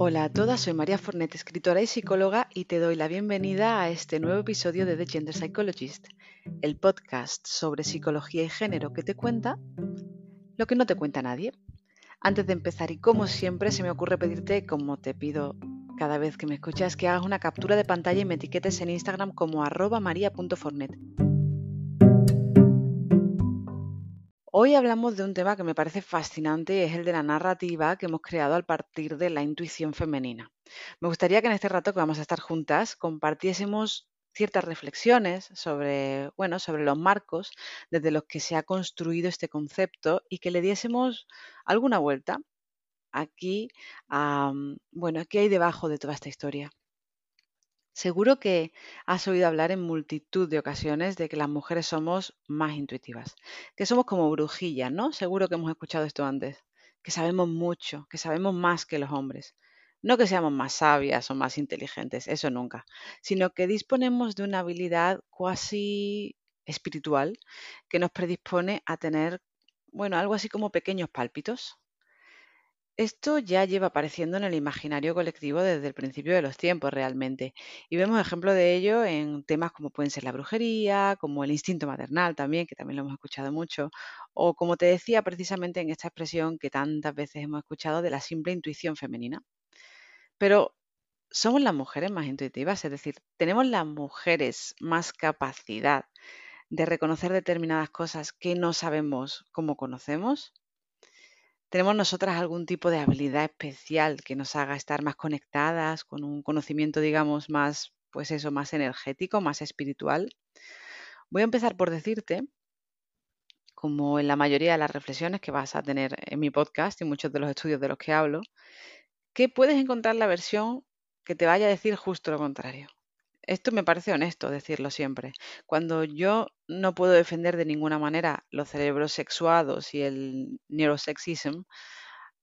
Hola a todas, soy María Fornet, escritora y psicóloga, y te doy la bienvenida a este nuevo episodio de The Gender Psychologist, el podcast sobre psicología y género que te cuenta lo que no te cuenta nadie. Antes de empezar, y como siempre, se me ocurre pedirte, como te pido cada vez que me escuchas, que hagas una captura de pantalla y me etiquetes en Instagram como arroba maria.fornet. Hoy hablamos de un tema que me parece fascinante y es el de la narrativa que hemos creado al partir de la intuición femenina. Me gustaría que en este rato que vamos a estar juntas compartiésemos ciertas reflexiones sobre, bueno, sobre los marcos desde los que se ha construido este concepto y que le diésemos alguna vuelta aquí, bueno, ¿qué hay debajo de toda esta historia? Seguro que has oído hablar en multitud de ocasiones de que las mujeres somos más intuitivas, que somos como brujillas, ¿no? Seguro que hemos escuchado esto antes, que sabemos mucho, que sabemos más que los hombres. No que seamos más sabias o más inteligentes, eso nunca, sino que disponemos de una habilidad cuasi espiritual que nos predispone a tener, bueno, algo así como pequeños pálpitos. Esto ya lleva apareciendo en el imaginario colectivo desde el principio de los tiempos realmente, y vemos ejemplo de ello en temas como pueden ser la brujería, como el instinto maternal también, que también lo hemos escuchado mucho, o como te decía precisamente en esta expresión que tantas veces hemos escuchado de la simple intuición femenina. Pero somos las mujeres más intuitivas, es decir, tenemos las mujeres más capacidad de reconocer determinadas cosas que no sabemos cómo conocemos. ¿Tenemos nosotras algún tipo de habilidad especial que nos haga estar más conectadas con un conocimiento, digamos, más, pues eso, más energético, más espiritual? Voy a empezar por decirte, como en la mayoría de las reflexiones que vas a tener en mi podcast y muchos de los estudios de los que hablo, que puedes encontrar la versión que te vaya a decir justo lo contrario. Esto me parece honesto decirlo siempre. Cuando yo no puedo defender de ninguna manera los cerebros sexuados y el neurosexism,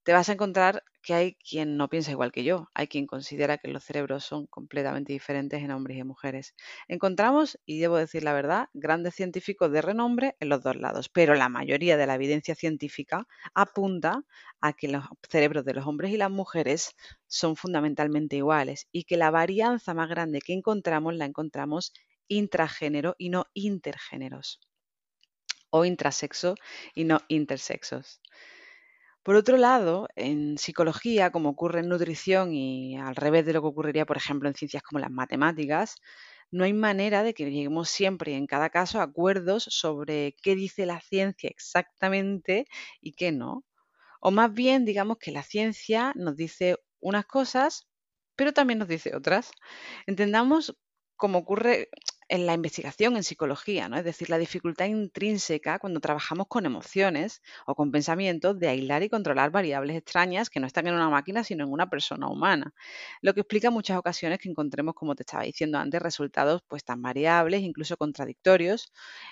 te vas a encontrar que hay quien no piensa igual que yo, hay quien considera que los cerebros son completamente diferentes en hombres y mujeres. Encontramos, y debo decir la verdad, grandes científicos de renombre en los dos lados, pero la mayoría de la evidencia científica apunta a que los cerebros de los hombres y las mujeres son fundamentalmente iguales y que la varianza más grande que encontramos la encontramos intragénero y no intergéneros, o intrasexo y no intersexos. Por otro lado, en psicología, como ocurre en nutrición y al revés de lo que ocurriría, por ejemplo, en ciencias como las matemáticas, no hay manera de que lleguemos siempre en cada caso a acuerdos sobre qué dice la ciencia exactamente y qué no. O más bien, digamos que la ciencia nos dice unas cosas, pero también nos dice otras. Entendamos cómo ocurre en la investigación en psicología, ¿no? Es decir, la dificultad intrínseca cuando trabajamos con emociones o con pensamientos de aislar y controlar variables extrañas que no están en una máquina, sino en una persona humana. Lo que explica muchas ocasiones que encontremos, como te estaba diciendo antes, resultados pues tan variables, incluso contradictorios,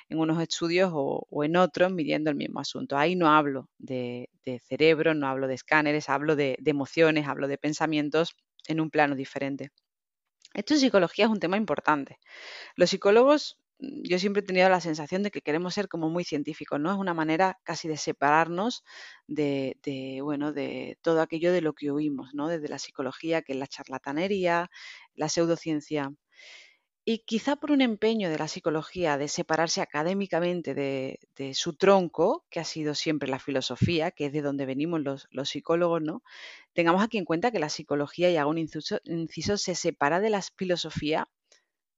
en unos estudios o, en otros midiendo el mismo asunto. Ahí no hablo de, cerebro, no hablo de escáneres, hablo de emociones, hablo de pensamientos en un plano diferente. Esto en psicología es un tema importante. Los psicólogos, mm, yo siempre he tenido la sensación de que queremos ser como muy científicos, ¿no? Es una manera casi de separarnos de, de, bueno, de todo aquello de lo que oímos, ¿no? Desde la psicología, que es la charlatanería, la pseudociencia. Y quizá por un empeño de la psicología de separarse académicamente de, su tronco, que ha sido siempre la filosofía, que es de donde venimos los, psicólogos, ¿no? Tengamos aquí en cuenta que la psicología, y hago un inciso, se separa de la filosofía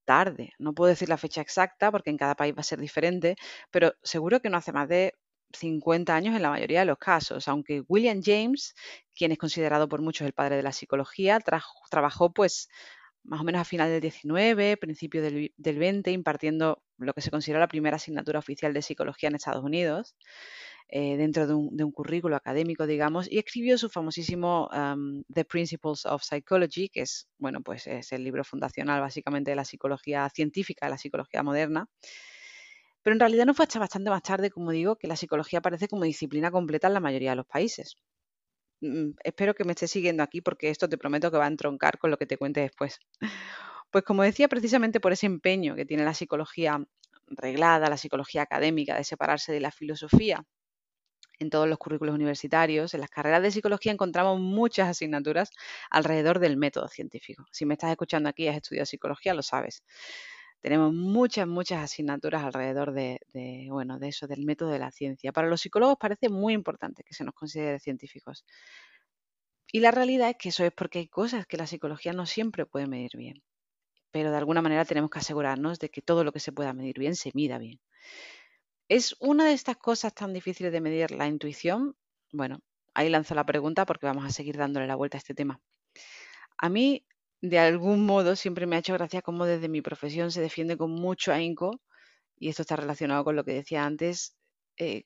tarde. No puedo decir la fecha exacta porque en cada país va a ser diferente, pero seguro que no hace más de 50 años en la mayoría de los casos, aunque William James, quien es considerado por muchos el padre de la psicología, trabajó pues más o menos a final del 19, principio del, 20, impartiendo lo que se considera la primera asignatura oficial de psicología en Estados Unidos, eh, dentro de un, currículo académico, digamos, y escribió su famosísimo The Principles of Psychology, que es, bueno, pues es el libro fundacional básicamente de la psicología científica, de la psicología moderna. Pero en realidad no fue hasta bastante más tarde, como digo, que la psicología aparece como disciplina completa en la mayoría de los países. Mm, espero que me estés siguiendo aquí porque esto te prometo que va a entroncar con lo que te cuente después. Pues como decía, precisamente por ese empeño que tiene la psicología reglada, la psicología académica de separarse de la filosofía en todos los currículos universitarios. En las carreras de psicología encontramos muchas asignaturas alrededor del método científico. Si me estás escuchando aquí y has estudiado psicología, lo sabes. Tenemos muchas, muchas asignaturas alrededor de, bueno, de eso, del método de la ciencia. Para los psicólogos parece muy importante que se nos considere científicos. Y la realidad es que eso es porque hay cosas que la psicología no siempre puede medir bien. Pero de alguna manera tenemos que asegurarnos de que todo lo que se pueda medir bien se mida bien. ¿Es una de estas cosas tan difíciles de medir la intuición? Bueno, ahí lanzo la pregunta porque vamos a seguir dándole la vuelta a este tema. A mí, de algún modo, siempre me ha hecho gracia cómo desde mi profesión se defiende con mucho ahínco, y esto está relacionado con lo que decía antes, eh,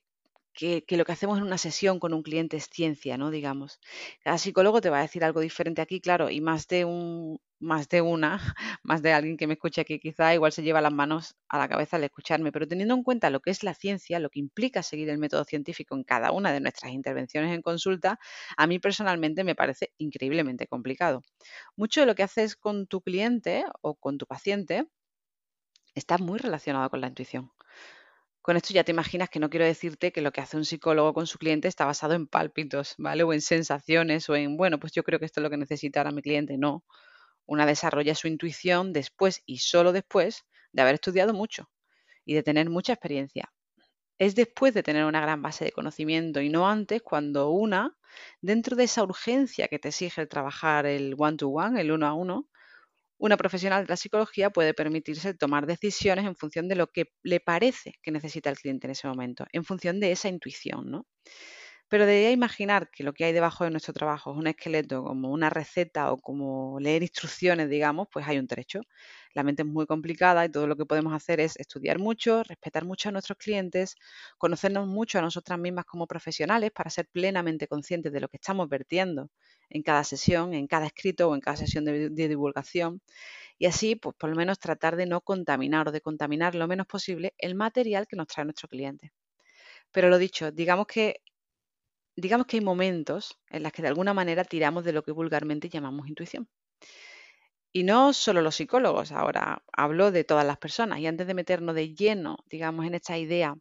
que, lo que hacemos en una sesión con un cliente es ciencia, ¿no? Digamos. Cada psicólogo te va a decir algo diferente aquí, claro, y más de un, más de una, más de alguien que me escuche aquí, quizá igual se lleva las manos a la cabeza al escucharme, pero teniendo en cuenta lo que es la ciencia, lo que implica seguir el método científico en cada una de nuestras intervenciones en consulta, a mí personalmente me parece increíblemente complicado. Mucho de lo que haces con tu cliente o con tu paciente está muy relacionado con la intuición. Con esto ya te imaginas que no quiero decirte que lo que hace un psicólogo con su cliente está basado en pálpitos, ¿vale? O en sensaciones o en, bueno, pues yo creo que esto es lo que necesita mi cliente. No. Una desarrolla su intuición después y solo después de haber estudiado mucho y de tener mucha experiencia. Es después de tener una gran base de conocimiento y no antes cuando una, dentro de esa urgencia que te exige el trabajar el one-to-one, -one, el uno a uno, una profesional de la psicología puede permitirse tomar decisiones en función de lo que le parece que necesita el cliente en ese momento, en función de esa intuición, ¿no? Pero de imaginar que lo que hay debajo de nuestro trabajo es un esqueleto, como una receta o como leer instrucciones, digamos, pues hay un trecho. La mente es muy complicada y todo lo que podemos hacer es estudiar mucho, respetar mucho a nuestros clientes, conocernos mucho a nosotras mismas como profesionales para ser plenamente conscientes de lo que estamos vertiendo en cada sesión, en cada escrito o en cada sesión de, divulgación. Y así, pues por lo menos tratar de no contaminar o de contaminar lo menos posible el material que nos trae nuestro cliente. Pero lo dicho, digamos que digamos que hay momentos en los que de alguna manera tiramos de lo que vulgarmente llamamos intuición. Y no solo los psicólogos, ahora hablo de todas las personas. Y antes de meternos de lleno, digamos, en esta idea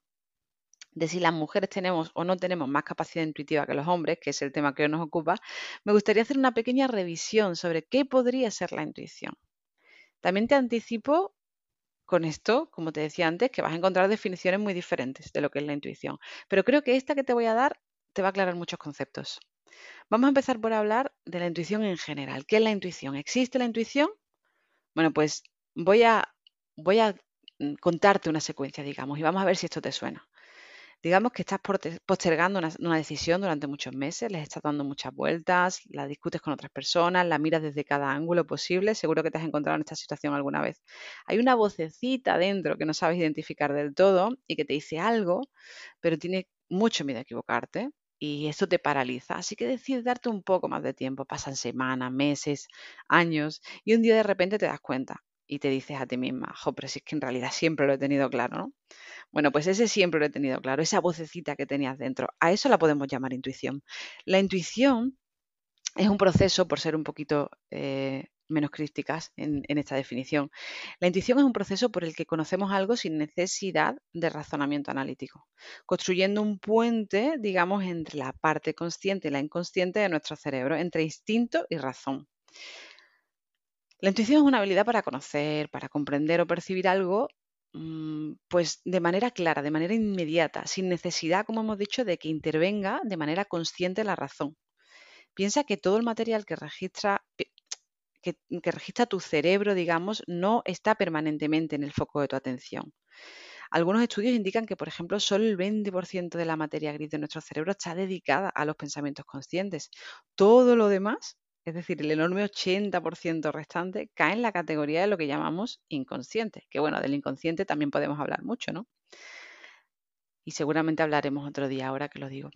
de si las mujeres tenemos o no tenemos más capacidad intuitiva que los hombres, que es el tema que hoy nos ocupa, me gustaría hacer una pequeña revisión sobre qué podría ser la intuición. También te anticipo con esto, como te decía antes, que vas a encontrar definiciones muy diferentes de lo que es la intuición. Pero creo que esta que te voy a dar te va a aclarar muchos conceptos. Vamos a empezar por hablar de la intuición en general. ¿Qué es la intuición? ¿Existe la intuición? Bueno, pues voy a, voy a mm, contarte una secuencia, digamos, y vamos a ver si esto te suena. Digamos que estás postergando una, decisión durante muchos meses, les estás dando muchas vueltas, la discutes con otras personas, la miras desde cada ángulo posible, seguro que te has encontrado en esta situación alguna vez. Hay una vocecita dentro que no sabes identificar del todo y que te dice algo, pero tiene mucho miedo a equivocarte y eso te paraliza. Así que decides darte un poco más de tiempo. Pasan semanas, meses, años y un día de repente te das cuenta y te dices a ti misma, jo, pero si es que en realidad siempre lo he tenido claro, ¿no? Bueno, pues ese siempre lo he tenido claro, esa vocecita que tenías dentro. A eso la podemos llamar intuición. La intuición es un proceso, por ser un poquito eh, menos críticas en, esta definición. La intuición es un proceso por el que conocemos algo sin necesidad de razonamiento analítico, construyendo un puente, digamos, entre la parte consciente y la inconsciente de nuestro cerebro, entre instinto y razón. La intuición es una habilidad para conocer, para comprender o percibir algo, mm, pues de manera clara, de manera inmediata, sin necesidad, como hemos dicho, de que intervenga de manera consciente la razón. Piensa que todo el material que registra, que, registra tu cerebro, digamos, no está permanentemente en el foco de tu atención. Algunos estudios indican que, por ejemplo, solo el 20% de la materia gris de nuestro cerebro está dedicada a los pensamientos conscientes. Todo lo demás, es decir, el enorme 80% restante, cae en la categoría de lo que llamamos inconsciente. Que bueno, del inconsciente también podemos hablar mucho, ¿no? Y seguramente hablaremos otro día ahora que lo digo.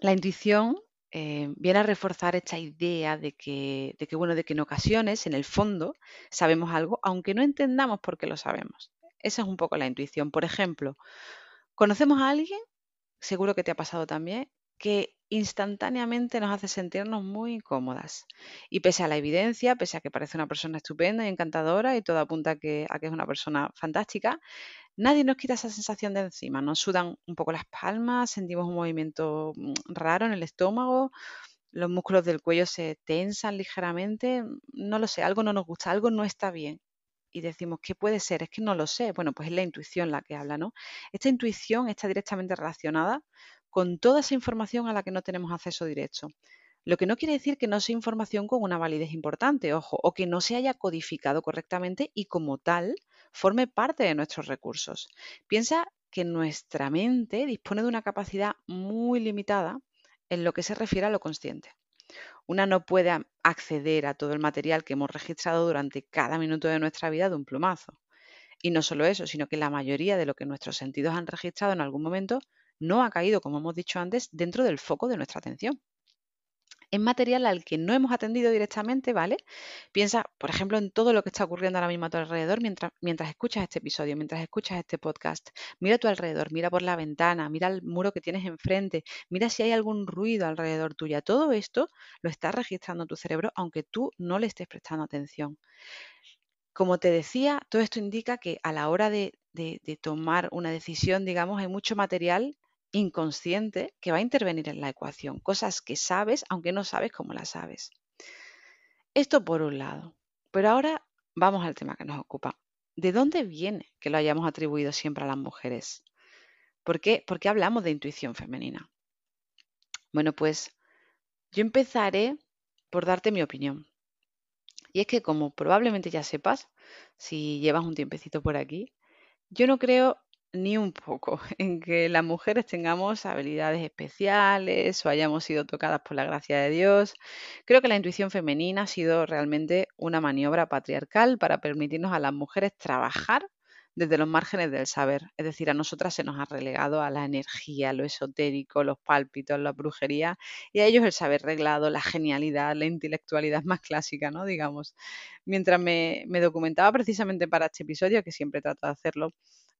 La intuición eh, viene a reforzar esta idea de que, de que, bueno, de que en ocasiones, en el fondo, sabemos algo, aunque no entendamos por qué lo sabemos. Esa es un poco la intuición. Por ejemplo, conocemos a alguien, seguro que te ha pasado también, que instantáneamente nos hace sentirnos muy incómodas. Y pese a la evidencia, pese a que parece una persona estupenda y encantadora y todo apunta a que, es una persona fantástica, Nadie nos quita esa sensación de encima. Nos sudan un poco las palmas, sentimos un movimiento mm, raro en el estómago, los músculos del cuello se tensan ligeramente. No lo sé, algo no nos gusta, algo no está bien. Y decimos, ¿qué puede ser? Es que no lo sé. Bueno, pues es la intuición la que habla, ¿no? Esta intuición está directamente relacionada con toda esa información a la que no tenemos acceso directo. Lo que no quiere decir que no sea información con una validez importante, ojo, o que no se haya codificado correctamente y como tal forme parte de nuestros recursos. Piensa que nuestra mente dispone de una capacidad muy limitada en lo que se refiere a lo consciente. Una no puede acceder a todo el material que hemos registrado durante cada minuto de nuestra vida de un plumazo. Y no solo eso, sino que la mayoría de lo que nuestros sentidos han registrado en algún momento no ha caído, como hemos dicho antes, dentro del foco de nuestra atención es material al que no hemos atendido directamente, ¿vale? Piensa, por ejemplo, en todo lo que está ocurriendo ahora mismo a tu alrededor mientras, mientras escuchas este episodio, mientras escuchas este podcast. Mira a tu alrededor, mira por la ventana, mira el muro que tienes enfrente, mira si hay algún ruido alrededor tuya. Todo esto lo está registrando tu cerebro, aunque tú no le estés prestando atención. Como te decía, todo esto indica que a la hora de, de tomar una decisión, digamos, hay mucho material inconsciente que va a intervenir en la ecuación, cosas que sabes aunque no sabes cómo las sabes. Esto por un lado. Pero ahora vamos al tema que nos ocupa. ¿De dónde viene que lo hayamos atribuido siempre a las mujeres? ¿Por qué, ¿Por qué hablamos de intuición femenina? Bueno, pues yo empezaré por darte mi opinión. Y es que como probablemente ya sepas, si llevas un tiempecito por aquí, yo no creo ni un poco en que las mujeres tengamos habilidades especiales o hayamos sido tocadas por la gracia de Dios. Creo que la intuición femenina ha sido realmente una maniobra patriarcal para permitirnos a las mujeres trabajar desde los márgenes del saber. Es decir, a nosotras se nos ha relegado a la energía, lo esotérico, los pálpitos, la brujería, y a ellos el saber reglado, la genialidad, la intelectualidad más clásica, ¿no? Digamos. Mientras me, me documentaba precisamente para este episodio, que siempre trato de hacerlo,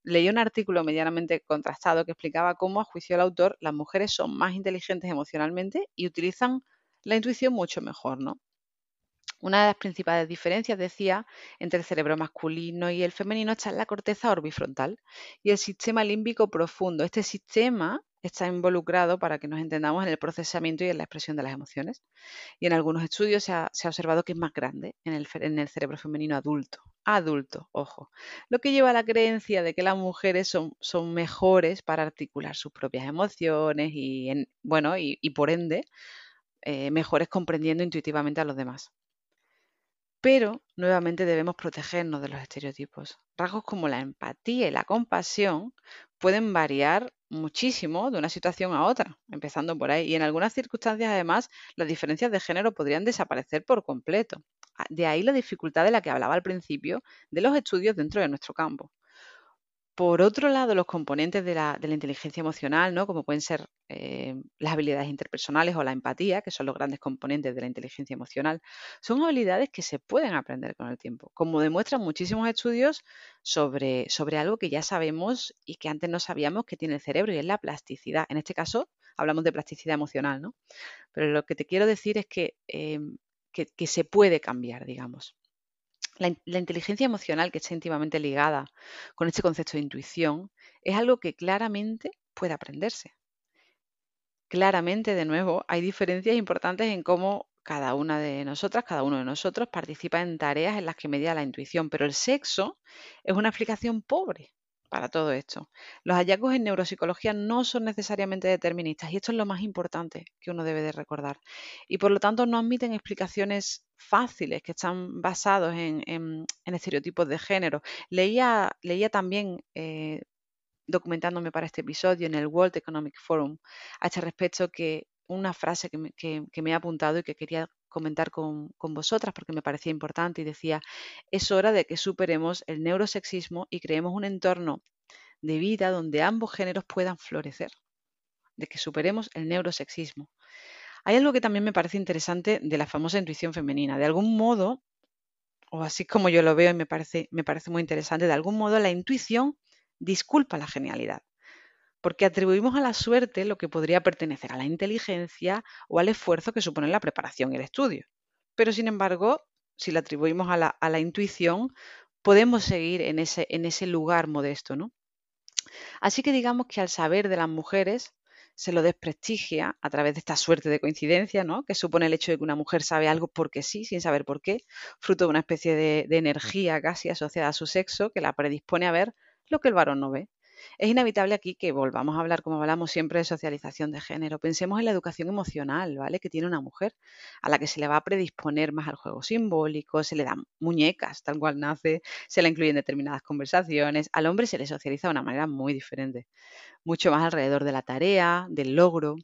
leí un artículo medianamente contrastado que explicaba cómo, a juicio del autor, las mujeres son más inteligentes emocionalmente y utilizan la intuición mucho mejor, ¿no? Una de las principales diferencias, decía, entre el cerebro masculino y el femenino está en la corteza orbifrontal y el sistema límbico profundo. Este sistema está involucrado, para que nos entendamos, en el procesamiento y en la expresión de las emociones. Y en algunos estudios se ha, observado que es más grande en el, cerebro femenino adulto. Adulto, ojo. Lo que lleva a la creencia de que las mujeres son, son mejores para articular sus propias emociones y, en, bueno, y, por ende, eh, mejores comprendiendo intuitivamente a los demás. Pero nuevamente debemos protegernos de los estereotipos. Rasgos como la empatía y la compasión pueden variar muchísimo de una situación a otra, empezando por ahí. Y en algunas circunstancias, además, las diferencias de género podrían desaparecer por completo. Ah, de ahí la dificultad de la que hablaba al principio de los estudios dentro de nuestro campo. Por otro lado, los componentes de la, inteligencia emocional, ¿no? como pueden ser eh, las habilidades interpersonales o la empatía, que son los grandes componentes de la inteligencia emocional, son habilidades que se pueden aprender con el tiempo, como demuestran muchísimos estudios sobre, algo que ya sabemos y que antes no sabíamos que tiene el cerebro, y es la plasticidad. En este caso, hablamos de plasticidad emocional, ¿no? Pero lo que te quiero decir es que, que se puede cambiar, digamos. La, inteligencia emocional, que está íntimamente ligada con este concepto de intuición, es algo que claramente puede aprenderse. Claramente, de nuevo, hay diferencias importantes en cómo cada una de nosotras, cada uno de nosotros participa en tareas en las que media la intuición, pero el sexo es una explicación pobre para todo esto. Los hallazgos en neuropsicología no son necesariamente deterministas y esto es lo más importante que uno debe de recordar. Y por lo tanto no admiten explicaciones fáciles que están basados en, estereotipos de género. Leía, leía también... Eh, documentándome para este episodio en el World Economic Forum a este respecto que una frase que me, que me he apuntado y que quería comentar con, vosotras porque me parecía importante y decía, es hora de que superemos el neurosexismo y creemos un entorno de vida donde ambos géneros puedan florecer, de que superemos el neurosexismo. Hay algo que también me parece interesante de la famosa intuición femenina. De algún modo, o así como yo lo veo y me parece, me parece muy interesante, de algún modo la intuición disculpa la genialidad porque atribuimos a la suerte lo que podría pertenecer a la inteligencia o al esfuerzo que supone la preparación y el estudio. Pero sin embargo, si la atribuimos a la, intuición, podemos seguir en ese, en ese lugar modesto, ¿no? Así que digamos que al saber de las mujeres se lo desprestigia a través de esta suerte de coincidencia, ¿no? que supone el hecho de que una mujer sabe algo porque sí, sin saber por qué, fruto de una especie de, de energía casi asociada a su sexo que la predispone a ver lo que el varón no ve. Es inevitable aquí que volvamos a hablar, como hablamos siempre, de socialización de género. Pensemos en la educación emocional, ¿vale? Que tiene una mujer, a la que se le va a predisponer más al juego simbólico, se le dan muñecas, tal cual nace, se le incluyen determinadas conversaciones. Al hombre se le socializa de una manera muy diferente, mucho más alrededor de la tarea, del logro,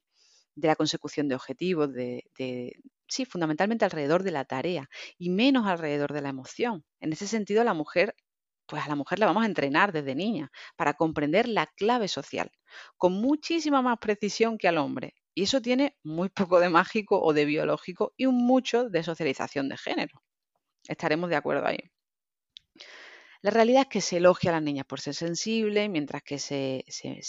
de la consecución de objetivos, de, de sí, fundamentalmente alrededor de la tarea y menos alrededor de la emoción. En ese sentido, la mujer pues a la mujer la vamos a entrenar desde niña para comprender la clave social, con muchísima más precisión que al hombre. Y eso tiene muy poco de mágico o de biológico y mucho de socialización de género. Estaremos de acuerdo ahí. La realidad es que se elogia a las niñas por ser sensibles, mientras que se,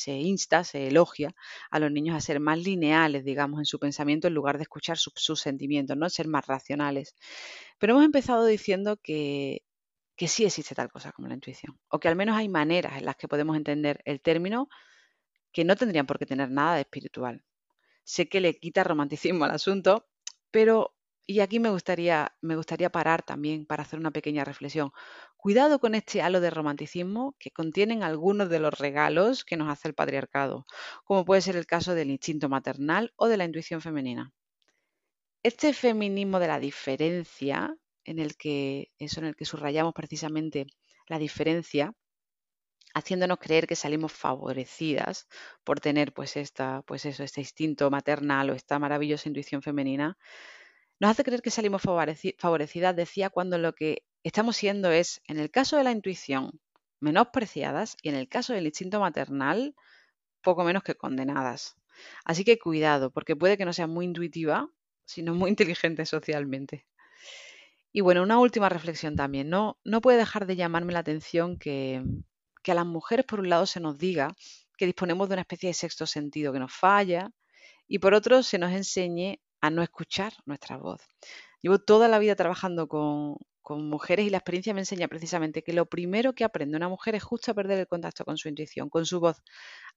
insta, se elogia a los niños a ser más lineales, digamos, en su pensamiento en lugar de escuchar sus sentimientos, ¿no? Ser más racionales. Pero hemos empezado diciendo que que sí existe tal cosa como la intuición, o que al menos hay maneras en las que podemos entender el término que no tendrían por qué tener nada de espiritual. Sé que le quita romanticismo al asunto, pero, y aquí me gustaría, me gustaría parar también para hacer una pequeña reflexión. Cuidado con este halo de romanticismo que contienen algunos de los regalos que nos hace el patriarcado, como puede ser el caso del instinto maternal o de la intuición femenina. Este feminismo de la diferencia en el que, eso en el que subrayamos precisamente la diferencia, haciéndonos creer que salimos favorecidas por tener pues esta, pues eso, este instinto maternal o esta maravillosa intuición femenina, nos hace creer que salimos favorecidas, decía, cuando lo que estamos siendo es, en el caso de la intuición, menospreciadas y en el caso del instinto maternal, poco menos que condenadas. Así que cuidado, porque puede que no sea muy intuitiva, sino muy inteligente socialmente. Y bueno, una última reflexión también. No, no puede dejar de llamarme la atención que, que a las mujeres, por un lado, se nos diga que disponemos de una especie de sexto sentido que nos falla y por otro se nos enseñe a no escuchar nuestra voz. Llevo toda la vida trabajando con, con mujeres y la experiencia me enseña precisamente que lo primero que aprende una mujer es justo a perder el contacto con su intuición, con su voz.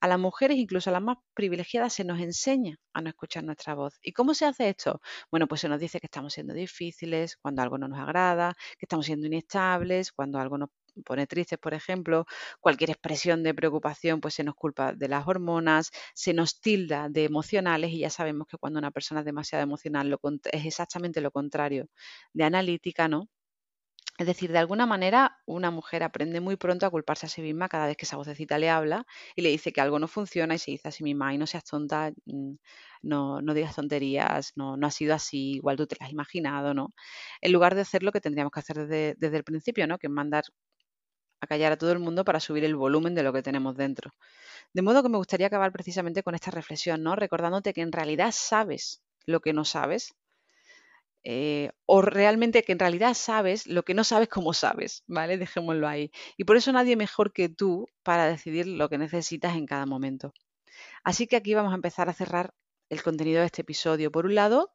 A las mujeres, incluso a las más privilegiadas, se nos enseña a no escuchar nuestra voz. ¿Y cómo se hace esto? Bueno, pues se nos dice que estamos siendo difíciles, cuando algo no nos agrada, que estamos siendo inestables, cuando algo nos pone tristes, por ejemplo, cualquier expresión de preocupación, pues se nos culpa de las hormonas, se nos tilda de emocionales y ya sabemos que cuando una persona es demasiado emocional es exactamente lo contrario de analítica, ¿no? Es decir, de alguna manera una mujer aprende muy pronto a culparse a sí misma cada vez que esa vocecita le habla y le dice que algo no funciona y se dice a sí misma, y no seas tonta, mm, no, no digas tonterías, no, no ha sido así, igual tú te lo has imaginado, ¿no? En lugar de hacer lo que tendríamos que hacer desde, desde el principio, ¿no? Que es mandar a callar a todo el mundo para subir el volumen de lo que tenemos dentro. De modo que me gustaría acabar precisamente con esta reflexión, ¿no? Recordándote que en realidad sabes lo que no sabes eh, o realmente que en realidad sabes lo que no sabes como sabes, ¿vale? Dejémoslo ahí. Y por eso nadie mejor que tú para decidir lo que necesitas en cada momento. Así que aquí vamos a empezar a cerrar el contenido de este episodio. Por un lado,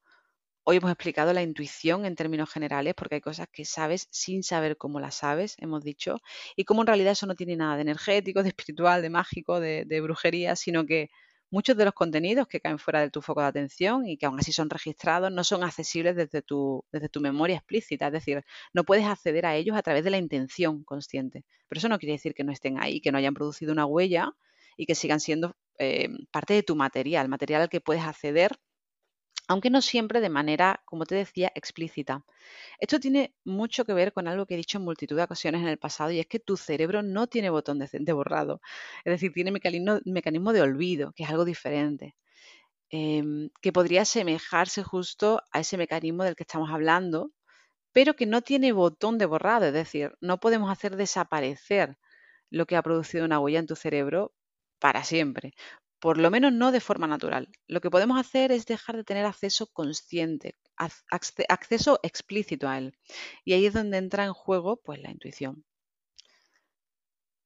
hoy hemos explicado la intuición en términos generales, porque hay cosas que sabes sin saber cómo las sabes, hemos dicho, y cómo en realidad eso no tiene nada de energético, de espiritual, de mágico, de, de brujería, sino que Muchos de los contenidos que caen fuera de tu foco de atención y que aún así son registrados no son accesibles desde tu, desde tu memoria explícita, es decir, no puedes acceder a ellos a través de la intención consciente. Pero eso no quiere decir que no estén ahí, que no hayan producido una huella y que sigan siendo eh, parte de tu material, material al que puedes acceder aunque no siempre de manera, como te decía, explícita. Esto tiene mucho que ver con algo que he dicho en multitud de ocasiones en el pasado y es que tu cerebro no tiene botón de, borrado, es decir, tiene mecanismo, mecanismo de olvido, que es algo diferente, em, que podría asemejarse justo a ese mecanismo del que estamos hablando, pero que no tiene botón de borrado, es decir, no podemos hacer desaparecer lo que ha producido una huella en tu cerebro para siempre por lo menos no de forma natural. Lo que podemos hacer es dejar de tener acceso consciente, acceso explícito a él. Y ahí es donde entra en juego pues, la intuición.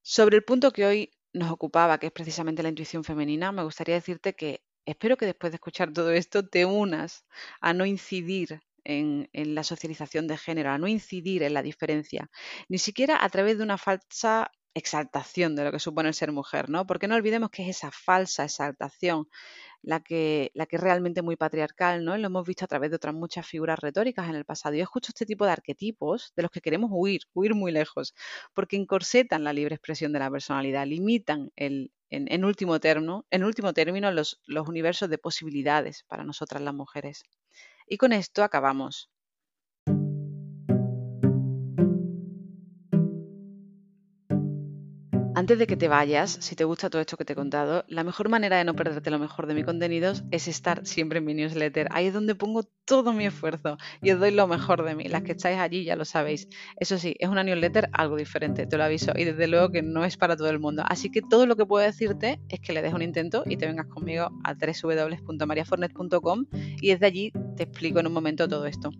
Sobre el punto que hoy nos ocupaba, que es precisamente la intuición femenina, me gustaría decirte que espero que después de escuchar todo esto te unas a no incidir en, la socialización de género, a no incidir en la diferencia, ni siquiera a través de una falsa exaltación de lo que supone ser mujer, ¿no? Porque no olvidemos que es esa falsa exaltación la que, la que es realmente muy patriarcal, ¿no? lo hemos visto a través de otras muchas figuras retóricas en el pasado. Y es justo este tipo de arquetipos de los que queremos huir, huir muy lejos, porque encorsetan la libre expresión de la personalidad, limitan el, en, último término, en último término los, los universos de posibilidades para nosotras las mujeres. Y con esto acabamos. Antes de que te vayas, si te gusta todo esto que te he contado, la mejor manera de no perderte lo mejor de mis contenidos es estar siempre en mi newsletter. Ahí es donde pongo todo mi esfuerzo y os doy lo mejor de mí. Las que estáis allí ya lo sabéis. Eso sí, es una newsletter algo diferente, te lo aviso. Y desde luego que no es para todo el mundo. Así que todo lo que puedo decirte es que le des un intento y te vengas conmigo a www.mariafornet.com y desde allí te explico en un momento todo esto.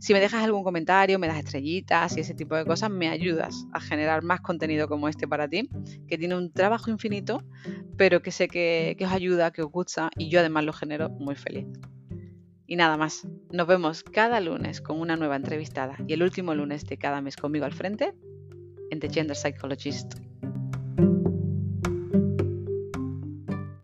Si me dejas algún comentario, me das estrellitas y ese tipo de cosas, me ayudas a generar más contenido como este para ti, que tiene un trabajo infinito, pero que sé que, os ayuda, que os gusta y yo además lo genero muy feliz. Y nada más, nos vemos cada lunes con una nueva entrevistada y el último lunes de cada mes conmigo al frente en The Gender Psychologist.